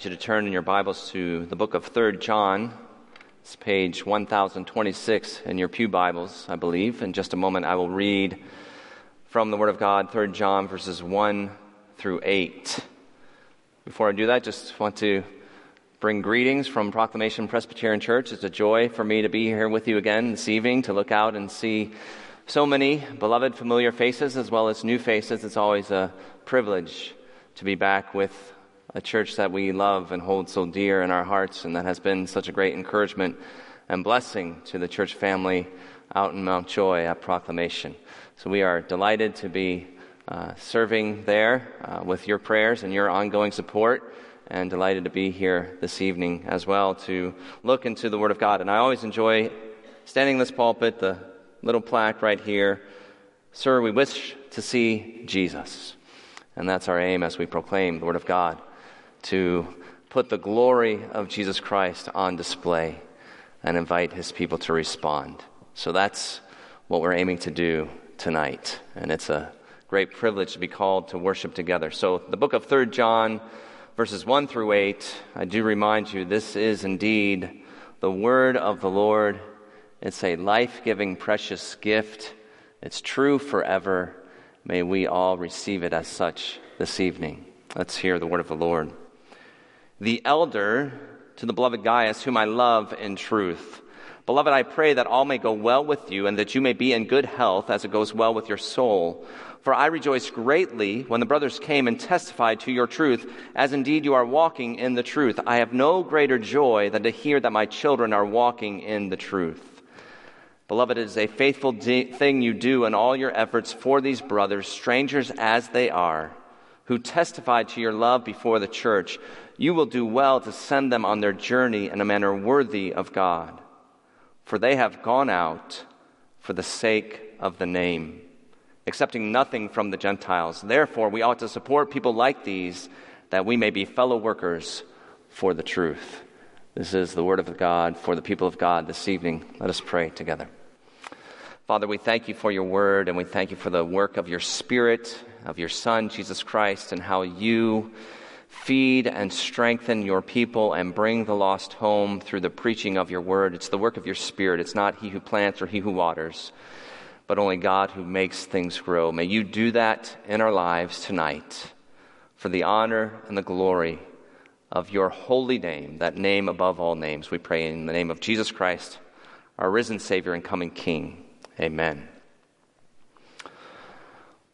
Invite you to turn in your Bibles to the book of Third John. It's page 1026 in your Pew Bibles, I believe. In just a moment, I will read from the Word of God, Third John, verses 1 through 8. Before I do that, just want to bring greetings from Proclamation Presbyterian Church. It's a joy for me to be here with you again this evening to look out and see so many beloved, familiar faces as well as new faces. It's always a privilege to be back with a church that we love and hold so dear in our hearts, and that has been such a great encouragement and blessing to the church family out in Mount Joy at Proclamation. So we are delighted to be uh, serving there uh, with your prayers and your ongoing support, and delighted to be here this evening as well to look into the Word of God. And I always enjoy standing in this pulpit, the little plaque right here. Sir, we wish to see Jesus. And that's our aim as we proclaim the Word of God to put the glory of Jesus Christ on display and invite his people to respond. So that's what we're aiming to do tonight. And it's a great privilege to be called to worship together. So the book of 3 John, verses 1 through 8, I do remind you this is indeed the word of the Lord. It's a life giving, precious gift. It's true forever. May we all receive it as such this evening. Let's hear the word of the Lord the elder to the beloved Gaius, whom I love in truth. Beloved, I pray that all may go well with you and that you may be in good health as it goes well with your soul. For I rejoiced greatly when the brothers came and testified to your truth, as indeed you are walking in the truth. I have no greater joy than to hear that my children are walking in the truth. Beloved, it is a faithful de- thing you do in all your efforts for these brothers, strangers as they are, who testified to your love before the church you will do well to send them on their journey in a manner worthy of God. For they have gone out for the sake of the name, accepting nothing from the Gentiles. Therefore, we ought to support people like these that we may be fellow workers for the truth. This is the word of God for the people of God this evening. Let us pray together. Father, we thank you for your word and we thank you for the work of your Spirit, of your Son, Jesus Christ, and how you feed and strengthen your people and bring the lost home through the preaching of your word. It's the work of your spirit. It's not he who plants or he who waters, but only God who makes things grow. May you do that in our lives tonight for the honor and the glory of your holy name, that name above all names. We pray in the name of Jesus Christ, our risen Savior and coming King. Amen.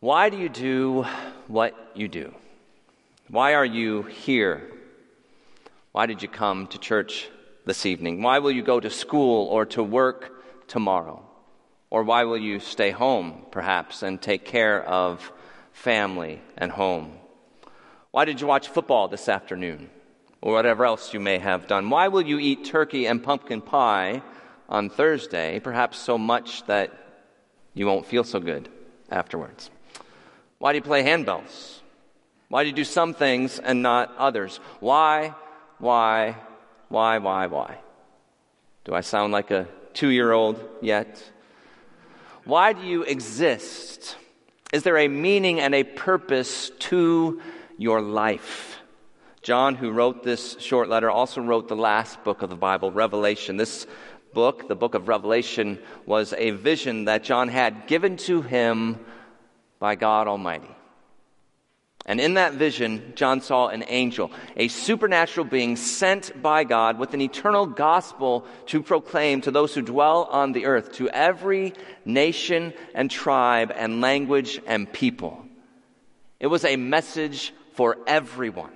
Why do you do what you do? Why are you here? Why did you come to church this evening? Why will you go to school or to work tomorrow? Or why will you stay home, perhaps, and take care of family and home? Why did you watch football this afternoon? Or whatever else you may have done? Why will you eat turkey and pumpkin pie on Thursday, perhaps so much that you won't feel so good afterwards? Why do you play handbells? Why do you do some things and not others? Why, why, why, why, why? Do I sound like a two year old yet? Why do you exist? Is there a meaning and a purpose to your life? John, who wrote this short letter, also wrote the last book of the Bible, Revelation. This book, the book of Revelation, was a vision that John had given to him by God Almighty. And in that vision, John saw an angel, a supernatural being sent by God with an eternal gospel to proclaim to those who dwell on the earth, to every nation and tribe and language and people. It was a message for everyone,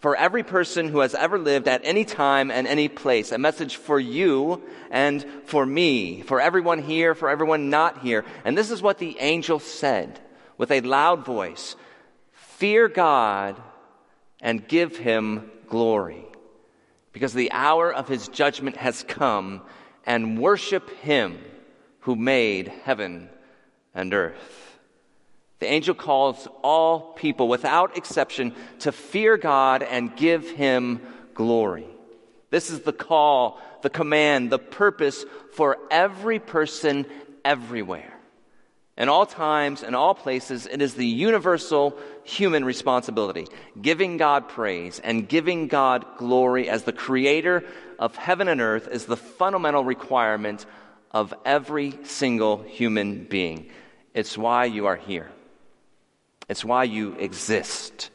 for every person who has ever lived at any time and any place. A message for you and for me, for everyone here, for everyone not here. And this is what the angel said with a loud voice Fear God and give him glory, because the hour of his judgment has come, and worship him who made heaven and earth. The angel calls all people without exception to fear God and give him glory. This is the call, the command, the purpose for every person everywhere. In all times and all places, it is the universal human responsibility. Giving God praise and giving God glory as the creator of heaven and earth is the fundamental requirement of every single human being. It's why you are here. It's why you exist.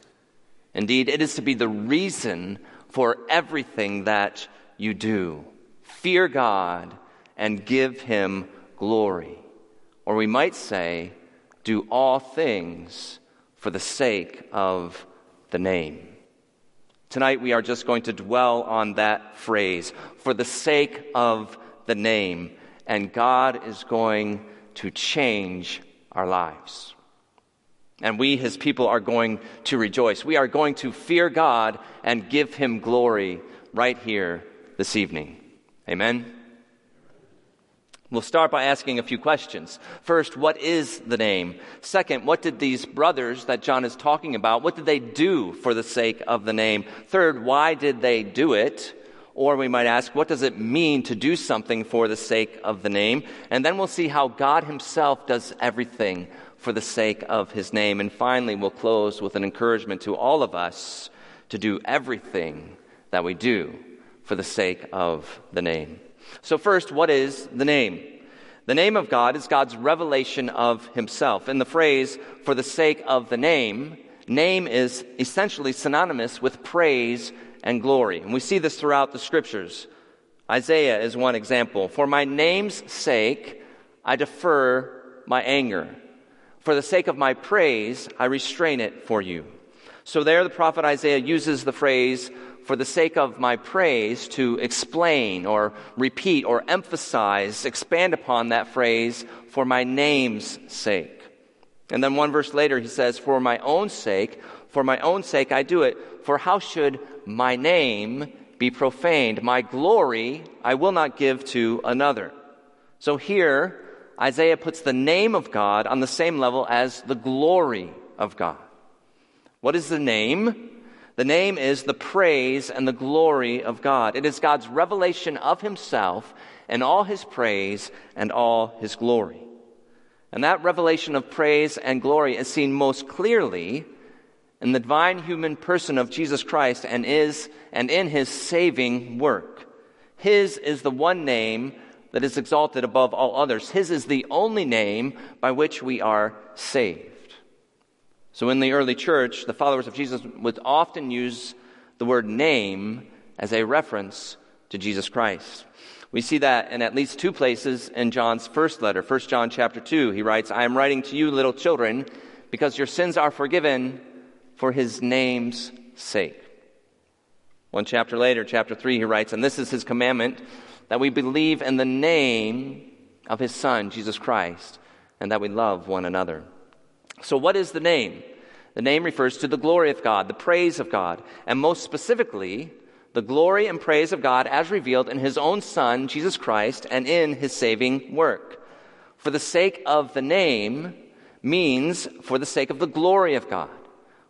Indeed, it is to be the reason for everything that you do. Fear God and give Him glory. Or we might say, do all things for the sake of the name. Tonight we are just going to dwell on that phrase, for the sake of the name, and God is going to change our lives. And we, his people, are going to rejoice. We are going to fear God and give him glory right here this evening. Amen. We'll start by asking a few questions. First, what is the name? Second, what did these brothers that John is talking about, what did they do for the sake of the name? Third, why did they do it? Or we might ask, what does it mean to do something for the sake of the name? And then we'll see how God himself does everything for the sake of his name. And finally, we'll close with an encouragement to all of us to do everything that we do for the sake of the name. So, first, what is the name? The name of God is God's revelation of himself. In the phrase, for the sake of the name, name is essentially synonymous with praise and glory. And we see this throughout the scriptures. Isaiah is one example. For my name's sake, I defer my anger. For the sake of my praise, I restrain it for you. So there the prophet Isaiah uses the phrase, for the sake of my praise, to explain or repeat or emphasize, expand upon that phrase, for my name's sake. And then one verse later he says, for my own sake, for my own sake I do it, for how should my name be profaned? My glory I will not give to another. So here, Isaiah puts the name of God on the same level as the glory of God. What is the name? The name is the praise and the glory of God. It is God's revelation of himself and all his praise and all his glory. And that revelation of praise and glory is seen most clearly in the divine human person of Jesus Christ and is and in his saving work. His is the one name that is exalted above all others. His is the only name by which we are saved. So in the early church, the followers of Jesus would often use the word name as a reference to Jesus Christ. We see that in at least two places in John's first letter. 1 John chapter 2, he writes, I am writing to you, little children, because your sins are forgiven for his name's sake. One chapter later, chapter 3, he writes, And this is his commandment that we believe in the name of his Son, Jesus Christ, and that we love one another. So, what is the name? The name refers to the glory of God, the praise of God, and most specifically, the glory and praise of God as revealed in his own Son, Jesus Christ, and in his saving work. For the sake of the name means for the sake of the glory of God,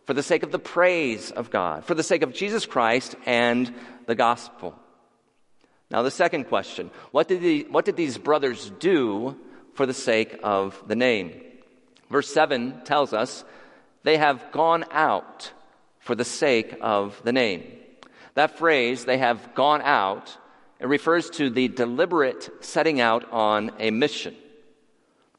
for the sake of the praise of God, for the sake of Jesus Christ and the gospel. Now, the second question what did, the, what did these brothers do for the sake of the name? Verse 7 tells us they have gone out for the sake of the name. That phrase, they have gone out, it refers to the deliberate setting out on a mission.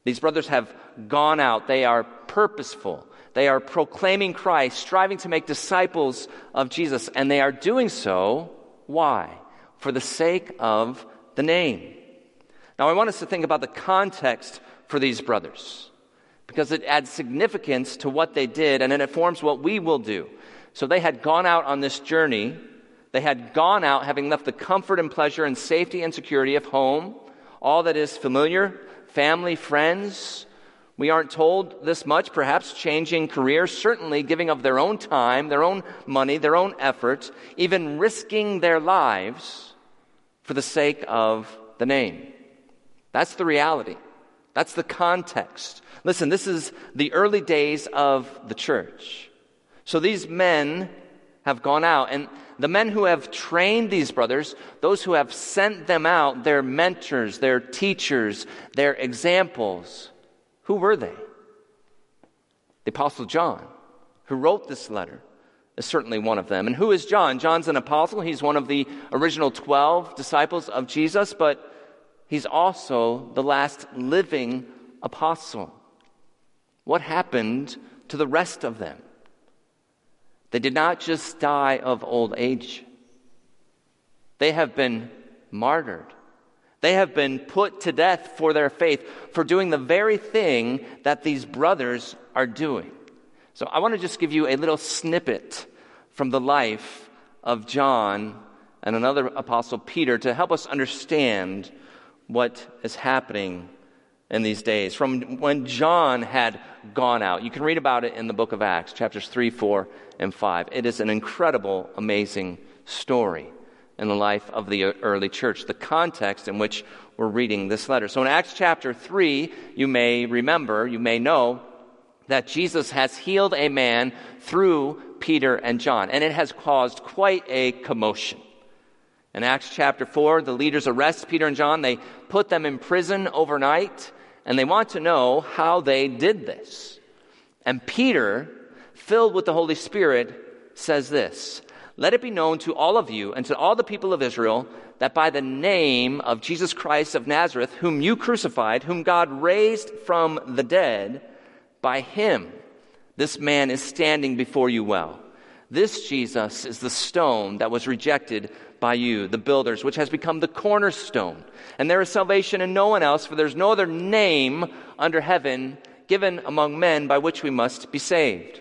These brothers have gone out, they are purposeful. They are proclaiming Christ, striving to make disciples of Jesus, and they are doing so. Why? for the sake of the name. Now, I want us to think about the context for these brothers because it adds significance to what they did and it informs what we will do. So they had gone out on this journey. They had gone out having left the comfort and pleasure and safety and security of home, all that is familiar, family, friends. We aren't told this much, perhaps changing careers, certainly giving of their own time, their own money, their own effort, even risking their lives for the sake of the name. That's the reality. That's the context. Listen, this is the early days of the church. So these men have gone out, and the men who have trained these brothers, those who have sent them out, their mentors, their teachers, their examples, who were they? The Apostle John, who wrote this letter, is certainly one of them. And who is John? John's an apostle. He's one of the original 12 disciples of Jesus, but he's also the last living apostle. What happened to the rest of them? They did not just die of old age, they have been martyred. They have been put to death for their faith, for doing the very thing that these brothers are doing. So I want to just give you a little snippet from the life of John and another apostle, Peter, to help us understand what is happening in these days. From when John had gone out, you can read about it in the book of Acts, chapters 3, 4, and 5. It is an incredible, amazing story in the life of the early church, the context in which we're reading this letter. So in Acts chapter 3, you may remember, you may know that Jesus has healed a man through Peter and John, and it has caused quite a commotion. In Acts chapter 4, the leaders arrest Peter and John. They put them in prison overnight and they want to know how they did this. And Peter, filled with the Holy Spirit, says this Let it be known to all of you and to all the people of Israel that by the name of Jesus Christ of Nazareth, whom you crucified, whom God raised from the dead, by him this man is standing before you well. This Jesus is the stone that was rejected by you, the builders, which has become the cornerstone. And there is salvation in no one else, for there's no other name under heaven given among men by which we must be saved.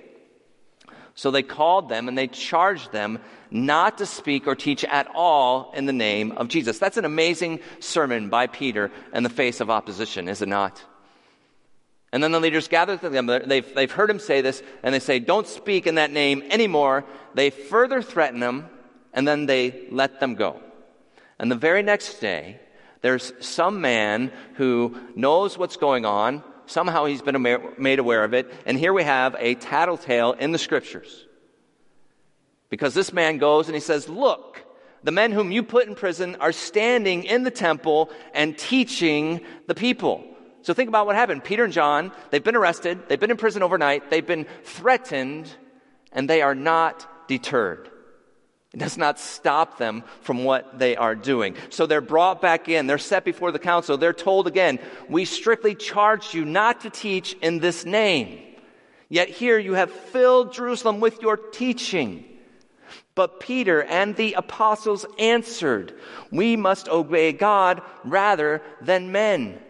So they called them and they charged them not to speak or teach at all in the name of Jesus. That's an amazing sermon by Peter in the face of opposition, is it not? And then the leaders gather together. They've, they've heard him say this, and they say, Don't speak in that name anymore. They further threaten him, and then they let them go. And the very next day, there's some man who knows what's going on. Somehow he's been made aware of it. And here we have a tattletale in the scriptures. Because this man goes and he says, Look, the men whom you put in prison are standing in the temple and teaching the people. So think about what happened. Peter and John, they've been arrested, they've been in prison overnight, they've been threatened, and they are not deterred. It does not stop them from what they are doing. So they're brought back in. They're set before the council. They're told again, we strictly charged you not to teach in this name. Yet here you have filled Jerusalem with your teaching. But Peter and the apostles answered, we must obey God rather than men.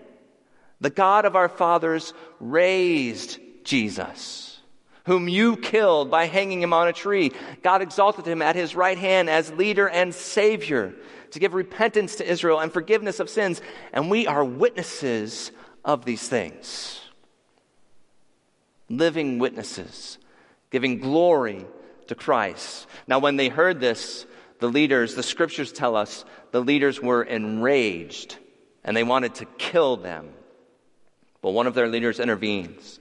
The God of our fathers raised Jesus, whom you killed by hanging him on a tree. God exalted him at his right hand as leader and savior to give repentance to Israel and forgiveness of sins. And we are witnesses of these things. Living witnesses, giving glory to Christ. Now, when they heard this, the leaders, the scriptures tell us, the leaders were enraged and they wanted to kill them. But one of their leaders intervenes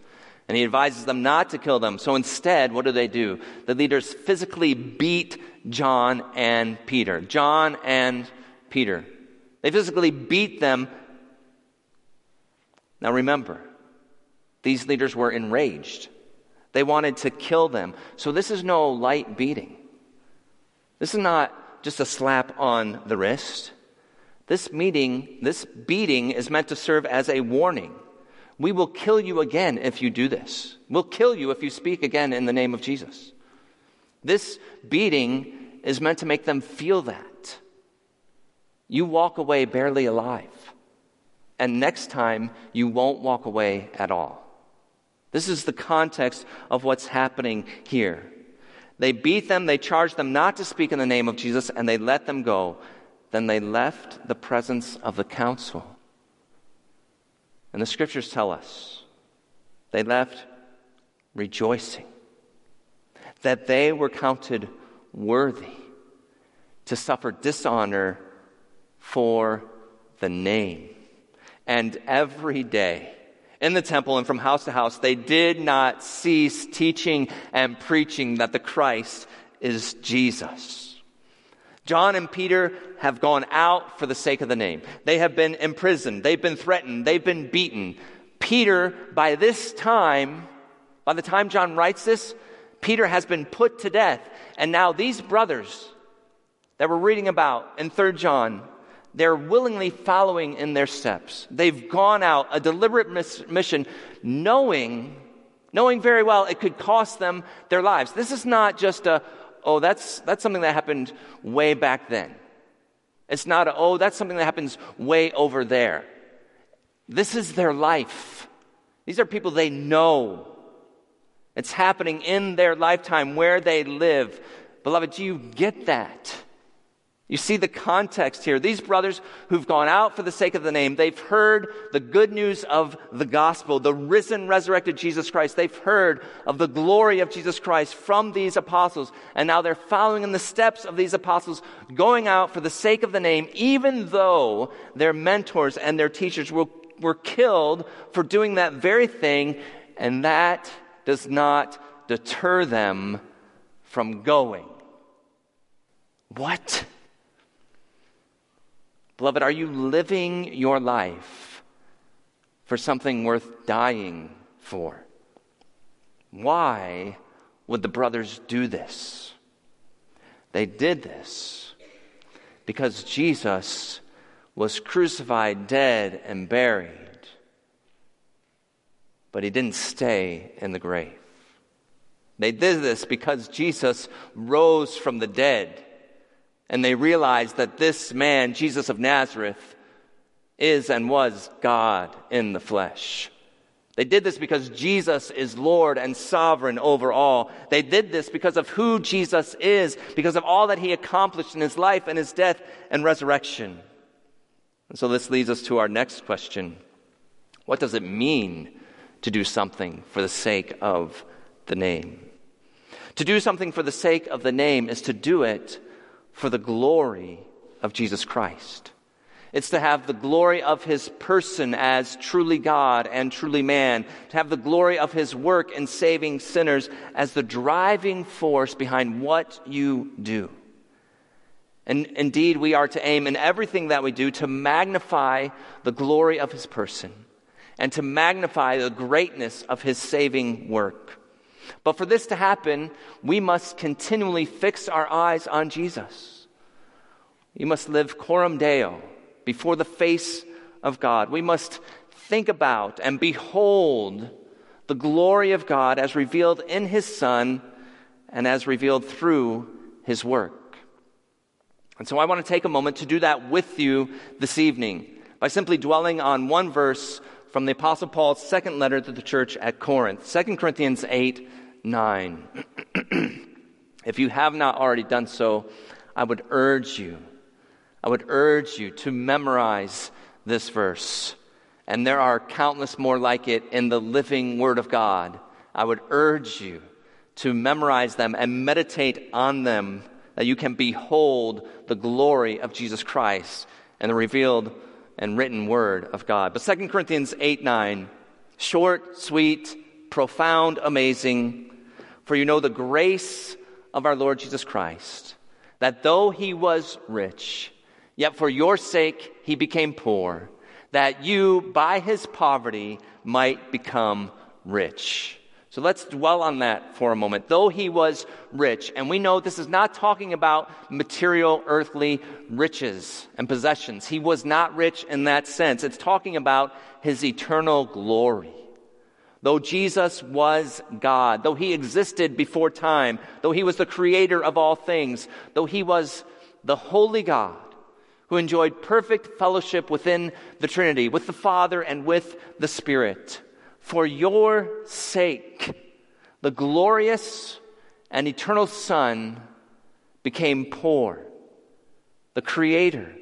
and he advises them not to kill them. So instead, what do they do? The leaders physically beat John and Peter. John and Peter. They physically beat them. Now remember, these leaders were enraged. They wanted to kill them. So this is no light beating. This is not just a slap on the wrist. This meeting, this beating is meant to serve as a warning. We will kill you again if you do this. We'll kill you if you speak again in the name of Jesus. This beating is meant to make them feel that. You walk away barely alive. And next time, you won't walk away at all. This is the context of what's happening here. They beat them, they charged them not to speak in the name of Jesus, and they let them go. Then they left the presence of the council. And the scriptures tell us they left rejoicing that they were counted worthy to suffer dishonor for the name. And every day, in the temple and from house to house, they did not cease teaching and preaching that the Christ is Jesus. John and Peter have gone out for the sake of the name. They have been imprisoned. They've been threatened. They've been beaten. Peter, by this time, by the time John writes this, Peter has been put to death. And now these brothers that we're reading about in 3 John, they're willingly following in their steps. They've gone out, a deliberate mission, knowing, knowing very well it could cost them their lives. This is not just a, oh, that's, that's something that happened way back then. It's not a, oh, that's something that happens way over there. This is their life. These are people they know. It's happening in their lifetime where they live. Beloved, do you get that? You see the context here. These brothers who've gone out for the sake of the name, they've heard the good news of the gospel, the risen, resurrected Jesus Christ. They've heard of the glory of Jesus Christ from these apostles. And now they're following in the steps of these apostles, going out for the sake of the name, even though their mentors and their teachers were, were killed for doing that very thing. And that does not deter them from going. What? Beloved, are you living your life for something worth dying for? Why would the brothers do this? They did this because Jesus was crucified, dead, and buried, but he didn't stay in the grave. They did this because Jesus rose from the dead and they realized that this man, Jesus of Nazareth, is and was God in the flesh. They did this because Jesus is Lord and sovereign over all. They did this because of who Jesus is, because of all that he accomplished in his life and his death and resurrection. And so this leads us to our next question. What does it mean to do something for the sake of the name? To do something for the sake of the name is to do it for the glory of Jesus Christ. It's to have the glory of his person as truly God and truly man, to have the glory of his work in saving sinners as the driving force behind what you do. And indeed, we are to aim in everything that we do to magnify the glory of his person and to magnify the greatness of his saving work. But for this to happen, we must continually fix our eyes on Jesus. We must live coram deo before the face of God. We must think about and behold the glory of God as revealed in His Son and as revealed through His work. And so I want to take a moment to do that with you this evening by simply dwelling on one verse from the Apostle Paul's second letter to the church at Corinth, 2 Corinthians 8 9. if you have not already done so, I would urge you, I would urge you to memorize this verse. And there are countless more like it in the living Word of God. I would urge you to memorize them and meditate on them that you can behold the glory of Jesus Christ and the revealed and written Word of God. But 2 Corinthians 8 9, short, sweet, profound, amazing, for you know the grace of our Lord Jesus Christ, that though he was rich, yet for your sake he became poor, that you, by his poverty, might become rich. So let's dwell on that for a moment. Though he was rich, and we know this is not talking about material, earthly riches and possessions. He was not rich in that sense. It's talking about his eternal glory. Though Jesus was God, though he existed before time, though he was the creator of all things, though he was the holy God who enjoyed perfect fellowship within the Trinity, with the Father and with the Spirit, for your sake, the glorious and eternal Son became poor. The Creator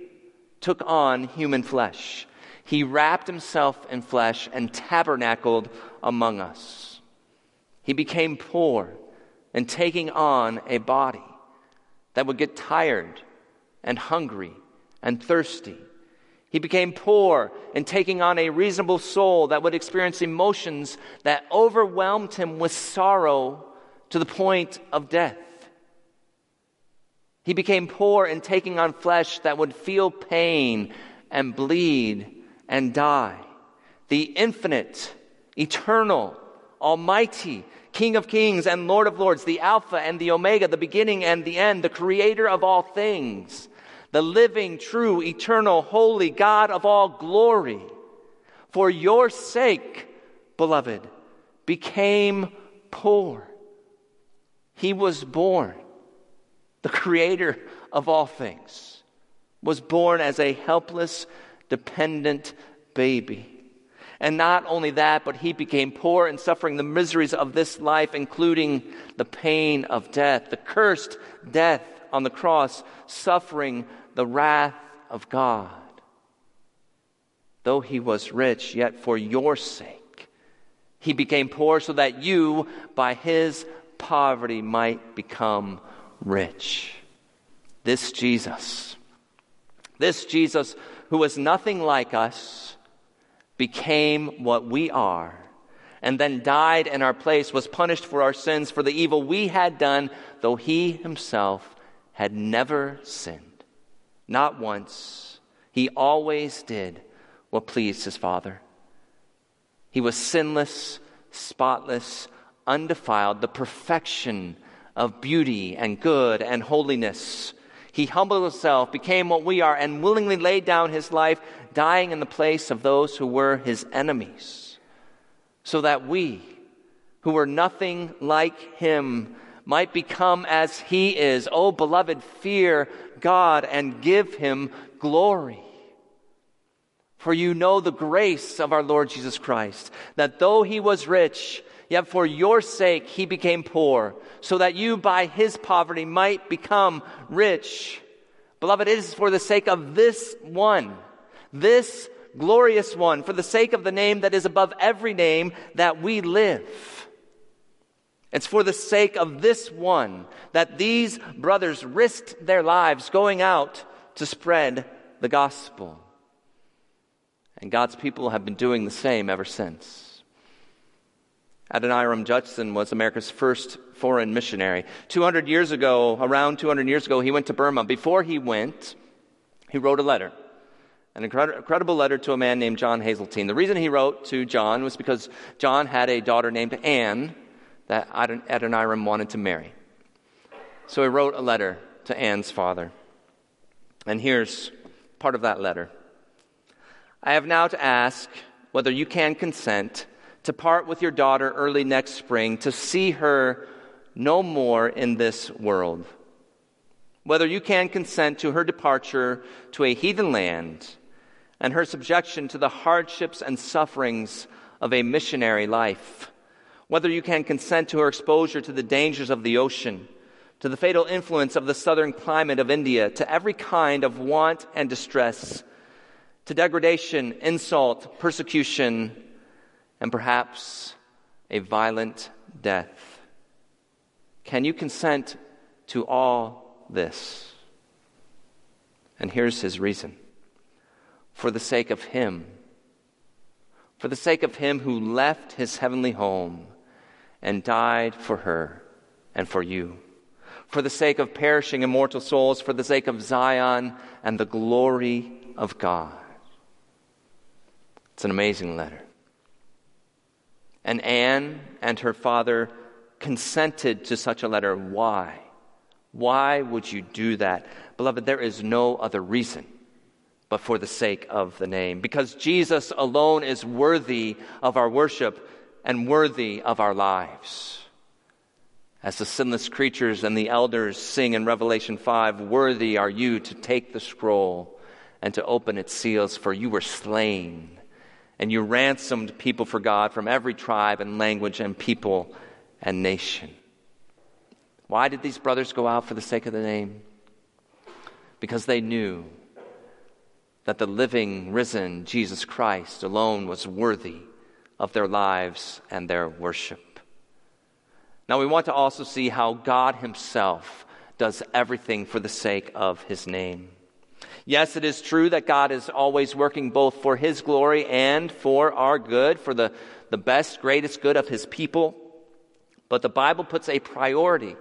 took on human flesh. He wrapped himself in flesh and tabernacled among us. He became poor and taking on a body that would get tired and hungry and thirsty. He became poor in taking on a reasonable soul that would experience emotions that overwhelmed him with sorrow to the point of death. He became poor in taking on flesh that would feel pain and bleed and die. The infinite, eternal, almighty, King of kings and Lord of lords, the Alpha and the Omega, the beginning and the end, the creator of all things, the living, true, eternal, holy God of all glory, for your sake, beloved, became poor. He was born, the creator of all things, was born as a helpless, dependent baby. And not only that, but he became poor and suffering the miseries of this life, including the pain of death, the cursed death on the cross, suffering the wrath of God. Though he was rich, yet for your sake, he became poor so that you, by his poverty, might become rich. This Jesus, this Jesus who was nothing like us, became what we are, and then died in our place, was punished for our sins, for the evil we had done, though he himself had never sinned. Not once. He always did what pleased his Father. He was sinless, spotless, undefiled, the perfection of beauty and good and holiness. He humbled himself, became what we are, and willingly laid down his life, dying in the place of those who were his enemies, so that we, who were nothing like him, might become as he is. Oh, beloved, fear God and give him glory. For you know the grace of our Lord Jesus Christ, that though he was rich, yet for your sake he became poor, so that you by his poverty might become rich. Beloved, it is for the sake of this one, this glorious one, for the sake of the name that is above every name, that we live. It's for the sake of this one that these brothers risked their lives going out to spread the gospel. And God's people have been doing the same ever since. Adoniram Judson was America's first foreign missionary. 200 years ago, around 200 years ago, he went to Burma. Before he went, he wrote a letter, an incredible letter to a man named John Hasseltine. The reason he wrote to John was because John had a daughter named Anne that Adoniram wanted to marry. So he wrote a letter to Anne's father. And here's part of that letter I have now to ask whether you can consent to part with your daughter early next spring, to see her no more in this world. Whether you can consent to her departure to a heathen land and her subjection to the hardships and sufferings of a missionary life. Whether you can consent to her exposure to the dangers of the ocean, to the fatal influence of the southern climate of India, to every kind of want and distress, to degradation, insult, persecution, and perhaps a violent death. Can you consent to all this? And here's his reason for the sake of him, for the sake of him who left his heavenly home and died for her and for you, for the sake of perishing immortal souls, for the sake of Zion and the glory of God. It's an amazing letter. And Anne and her father consented to such a letter. Why? Why would you do that? Beloved, there is no other reason but for the sake of the name. Because Jesus alone is worthy of our worship and worthy of our lives. As the sinless creatures and the elders sing in Revelation 5, Worthy are you to take the scroll and to open its seals, for you were slain and you ransomed people for God from every tribe and language and people and nation. Why did these brothers go out for the sake of the name? Because they knew that the living, risen Jesus Christ alone was worthy of their lives and their worship. Now, we want to also see how God Himself does everything for the sake of His name. Yes, it is true that God is always working both for His glory and for our good, for the, the best, greatest good of His people. But the Bible puts a priority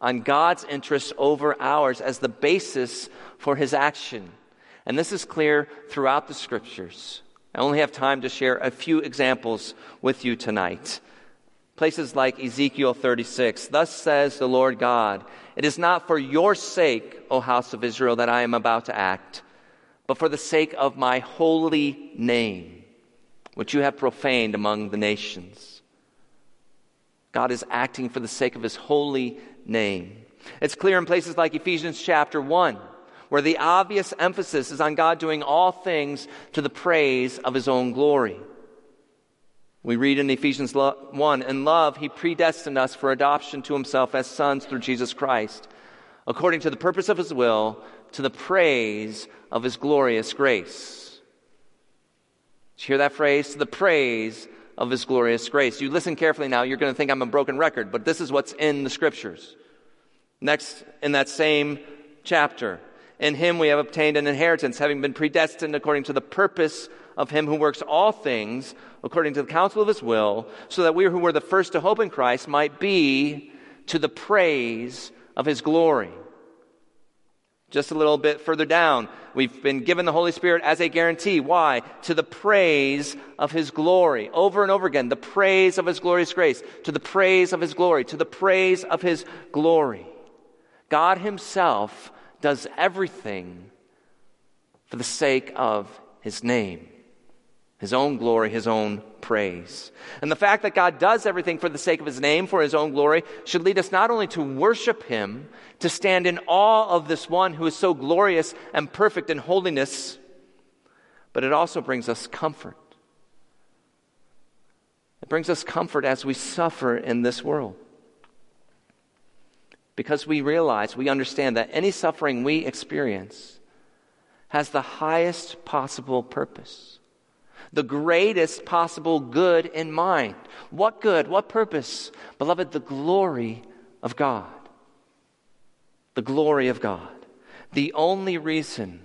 on God's interests over ours as the basis for His action. And this is clear throughout the scriptures. I only have time to share a few examples with you tonight. Places like Ezekiel 36. Thus says the Lord God, It is not for your sake, O house of Israel, that I am about to act, but for the sake of my holy name, which you have profaned among the nations. God is acting for the sake of his holy name. It's clear in places like Ephesians chapter 1 where the obvious emphasis is on God doing all things to the praise of his own glory. We read in Ephesians 1 In love, he predestined us for adoption to himself as sons through Jesus Christ, according to the purpose of his will, to the praise of his glorious grace. Did you hear that phrase? To the praise of his glorious grace. You listen carefully now, you're going to think I'm a broken record, but this is what's in the scriptures. Next, in that same chapter, in him we have obtained an inheritance, having been predestined according to the purpose of him who works all things according to the counsel of his will, so that we who were the first to hope in Christ might be to the praise of his glory. Just a little bit further down, we've been given the Holy Spirit as a guarantee. Why? To the praise of His glory. Over and over again, the praise of His glorious grace. To the praise of His glory. To the praise of His glory. God Himself does everything for the sake of his name, his own glory, his own praise. And the fact that God does everything for the sake of his name, for his own glory, should lead us not only to worship him, to stand in awe of this one who is so glorious and perfect in holiness, but it also brings us comfort. It brings us comfort as we suffer in this world because we realize, we understand that any suffering we experience has the highest possible purpose, the greatest possible good in mind. What good? What purpose? Beloved, the glory of God. The glory of God. The only reason,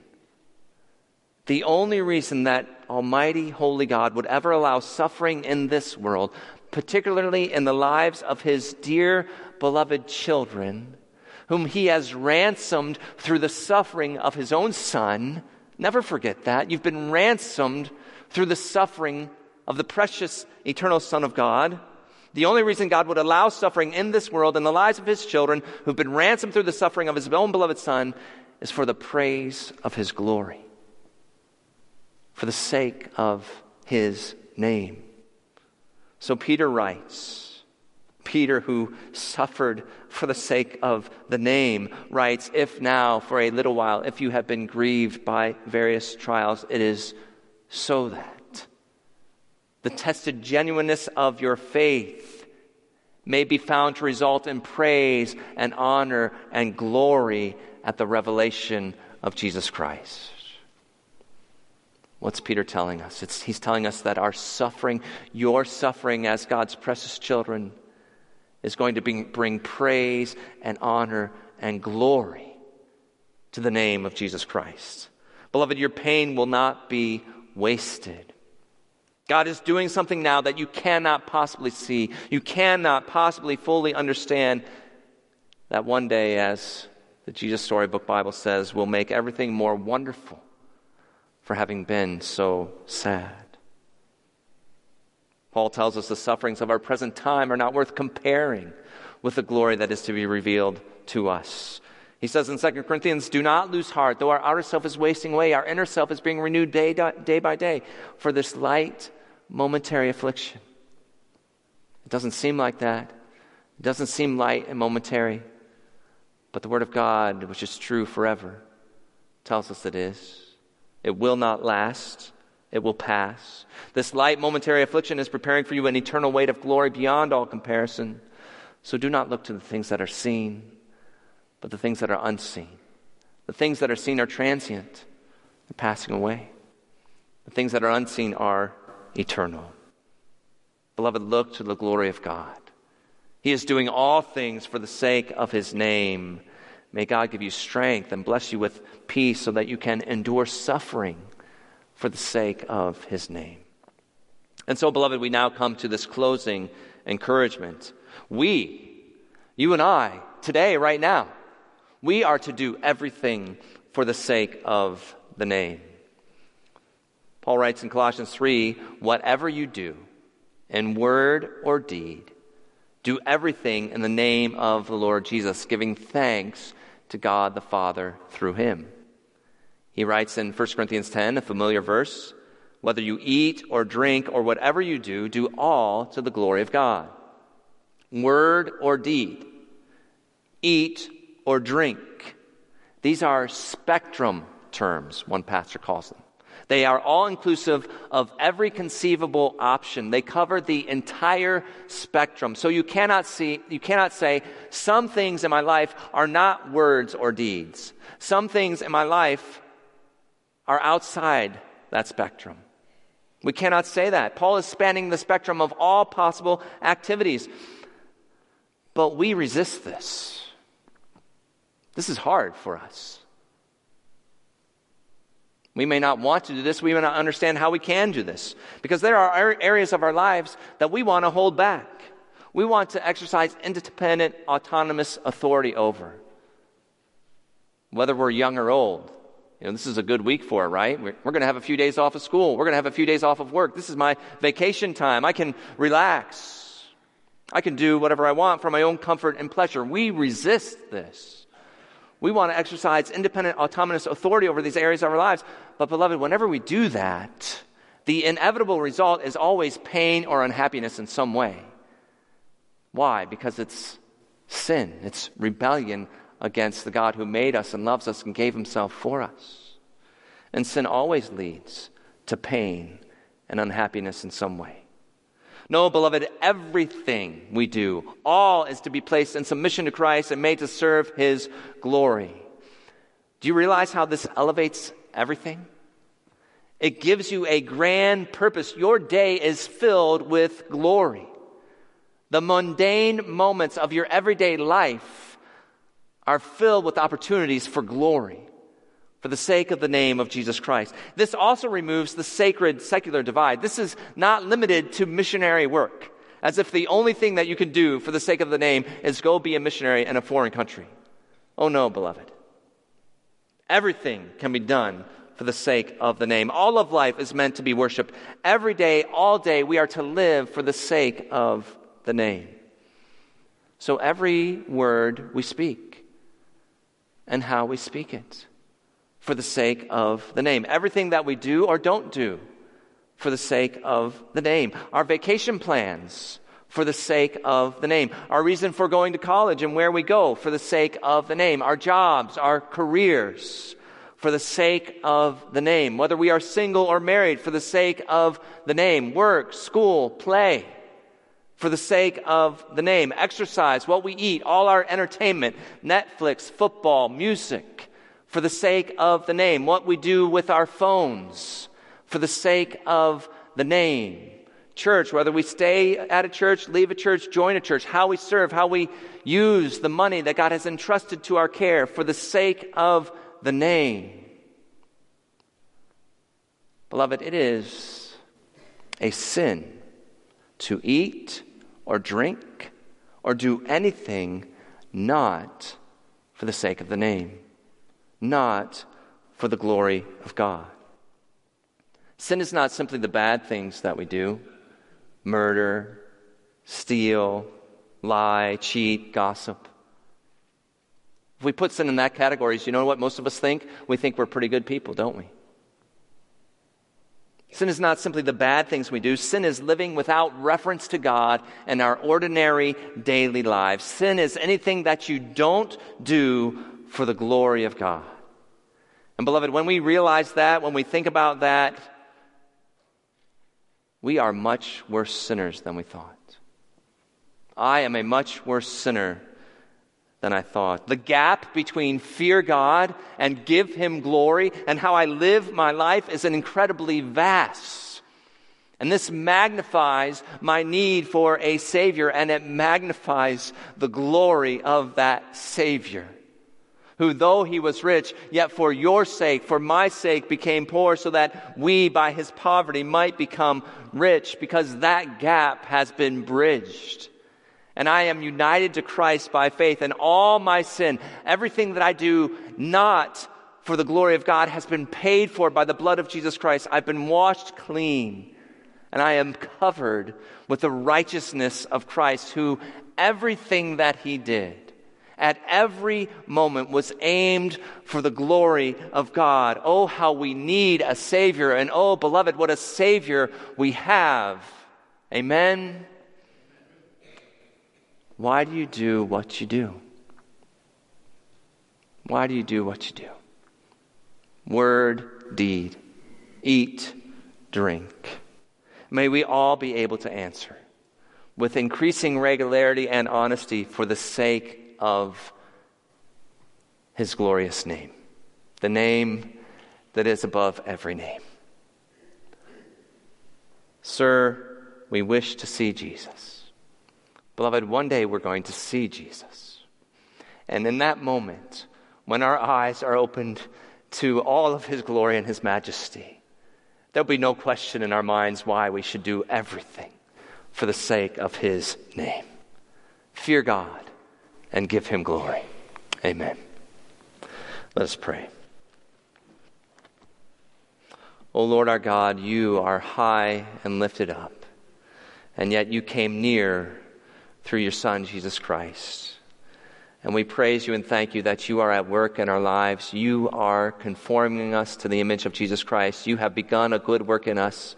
the only reason that Almighty Holy God would ever allow suffering in this world particularly in the lives of his dear beloved children, whom he has ransomed through the suffering of his own son. Never forget that. You've been ransomed through the suffering of the precious eternal Son of God. The only reason God would allow suffering in this world in the lives of his children who've been ransomed through the suffering of his own beloved Son is for the praise of his glory, for the sake of his name. So Peter writes, Peter, who suffered for the sake of the name, writes, If now, for a little while, if you have been grieved by various trials, it is so that the tested genuineness of your faith may be found to result in praise and honor and glory at the revelation of Jesus Christ. What's Peter telling us? It's, he's telling us that our suffering, your suffering as God's precious children, is going to bring, bring praise and honor and glory to the name of Jesus Christ. Beloved, your pain will not be wasted. God is doing something now that you cannot possibly see. You cannot possibly fully understand that one day, as the Jesus Storybook Bible says, will make everything more wonderful for having been so sad. Paul tells us the sufferings of our present time are not worth comparing with the glory that is to be revealed to us. He says in 2 Corinthians, Do not lose heart. Though our outer self is wasting away, our inner self is being renewed day, day by day for this light, momentary affliction. It doesn't seem like that. It doesn't seem light and momentary. But the Word of God, which is true forever, tells us it is. It will not last. It will pass. This light momentary affliction is preparing for you an eternal weight of glory beyond all comparison. So do not look to the things that are seen, but the things that are unseen. The things that are seen are transient, they're passing away. The things that are unseen are eternal. Beloved, look to the glory of God. He is doing all things for the sake of His name. May God give you strength and bless you with peace so that you can endure suffering for the sake of His name. And so, beloved, we now come to this closing encouragement. We, you and I, today, right now, we are to do everything for the sake of the name. Paul writes in Colossians 3 whatever you do, in word or deed, do everything in the name of the Lord Jesus, giving thanks to God the Father through him. He writes in 1 Corinthians 10, a familiar verse, whether you eat or drink or whatever you do, do all to the glory of God. Word or deed, eat or drink. These are spectrum terms, one pastor calls them. They are all inclusive of every conceivable option. They cover the entire spectrum. So you cannot see, you cannot say, some things in my life are not words or deeds. Some things in my life are outside that spectrum. We cannot say that. Paul is spanning the spectrum of all possible activities. But we resist this. This is hard for us. We may not want to do this. We may not understand how we can do this. Because there are areas of our lives that we want to hold back. We want to exercise independent, autonomous authority over. Whether we're young or old. You know, this is a good week for it, right? We're, we're going to have a few days off of school. We're going to have a few days off of work. This is my vacation time. I can relax. I can do whatever I want for my own comfort and pleasure. We resist this. We want to exercise independent, autonomous authority over these areas of our lives. But, beloved, whenever we do that, the inevitable result is always pain or unhappiness in some way. Why? Because it's sin, it's rebellion against the God who made us and loves us and gave himself for us. And sin always leads to pain and unhappiness in some way. No, beloved, everything we do, all is to be placed in submission to Christ and made to serve his glory. Do you realize how this elevates everything? It gives you a grand purpose. Your day is filled with glory. The mundane moments of your everyday life are filled with opportunities for glory for the sake of the name of Jesus Christ. This also removes the sacred secular divide. This is not limited to missionary work, as if the only thing that you can do for the sake of the name is go be a missionary in a foreign country. Oh no, beloved. Everything can be done for the sake of the name. All of life is meant to be worshiped. Every day, all day, we are to live for the sake of the name. So every word we speak and how we speak it for the sake of the name. Everything that we do or don't do for the sake of the name. Our vacation plans for the sake of the name. Our reason for going to college and where we go for the sake of the name. Our jobs, our careers for the sake of the name. Whether we are single or married for the sake of the name. Work, school, play for the sake of the name. Exercise, what we eat, all our entertainment, Netflix, football, music for the sake of the name, what we do with our phones for the sake of the name. Church, whether we stay at a church, leave a church, join a church, how we serve, how we use the money that God has entrusted to our care for the sake of the name. Beloved, it is a sin to eat or drink or do anything not for the sake of the name not for the glory of God. Sin is not simply the bad things that we do murder, steal, lie, cheat, gossip. If we put sin in that category, you know what most of us think? We think we're pretty good people, don't we? Sin is not simply the bad things we do. Sin is living without reference to God in our ordinary daily lives. Sin is anything that you don't do for the glory of God. And beloved, when we realize that, when we think about that, we are much worse sinners than we thought. I am a much worse sinner than I thought. The gap between fear God and give Him glory and how I live my life is an incredibly vast. And this magnifies my need for a Savior and it magnifies the glory of that Savior. Who, though he was rich, yet for your sake, for my sake, became poor, so that we, by his poverty, might become rich, because that gap has been bridged and I am united to Christ by faith, and all my sin, everything that I do not for the glory of God, has been paid for by the blood of Jesus Christ. I've been washed clean, and I am covered with the righteousness of Christ, who everything that he did at every moment was aimed for the glory of God. Oh, how we need a Savior, and oh, beloved, what a Savior we have. Amen. Why do you do what you do? Why do you do what you do? Word, deed, eat, drink. May we all be able to answer with increasing regularity and honesty for the sake of His glorious name, the name that is above every name. Sir, we wish to see Jesus. Beloved, one day we're going to see Jesus. And in that moment, when our eyes are opened to all of his glory and his majesty, there'll be no question in our minds why we should do everything for the sake of his name. Fear God and give him glory. Amen. Let us pray. O Lord our God, you are high and lifted up, and yet you came near through your Son, Jesus Christ. And we praise you and thank you that you are at work in our lives. You are conforming us to the image of Jesus Christ. You have begun a good work in us,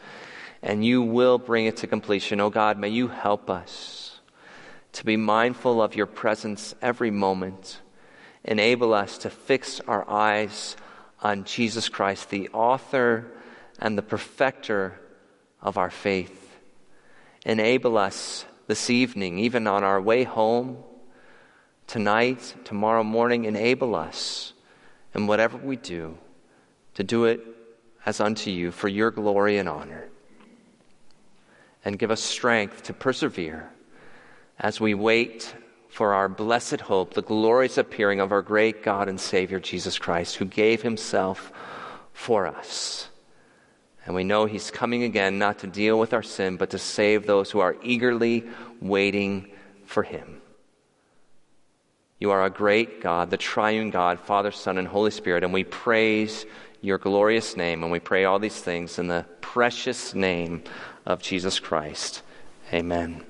and you will bring it to completion. O God, may you help us to be mindful of your presence every moment. Enable us to fix our eyes on Jesus Christ, the author and the perfecter of our faith. Enable us this evening, even on our way home, tonight, tomorrow morning, enable us in whatever we do to do it as unto you for your glory and honor. And give us strength to persevere as we wait for our blessed hope, the glorious appearing of our great God and Savior Jesus Christ, who gave himself for us. And we know He's coming again not to deal with our sin, but to save those who are eagerly waiting for Him. You are a great God, the triune God, Father, Son, and Holy Spirit, and we praise your glorious name, and we pray all these things in the precious name of Jesus Christ. Amen.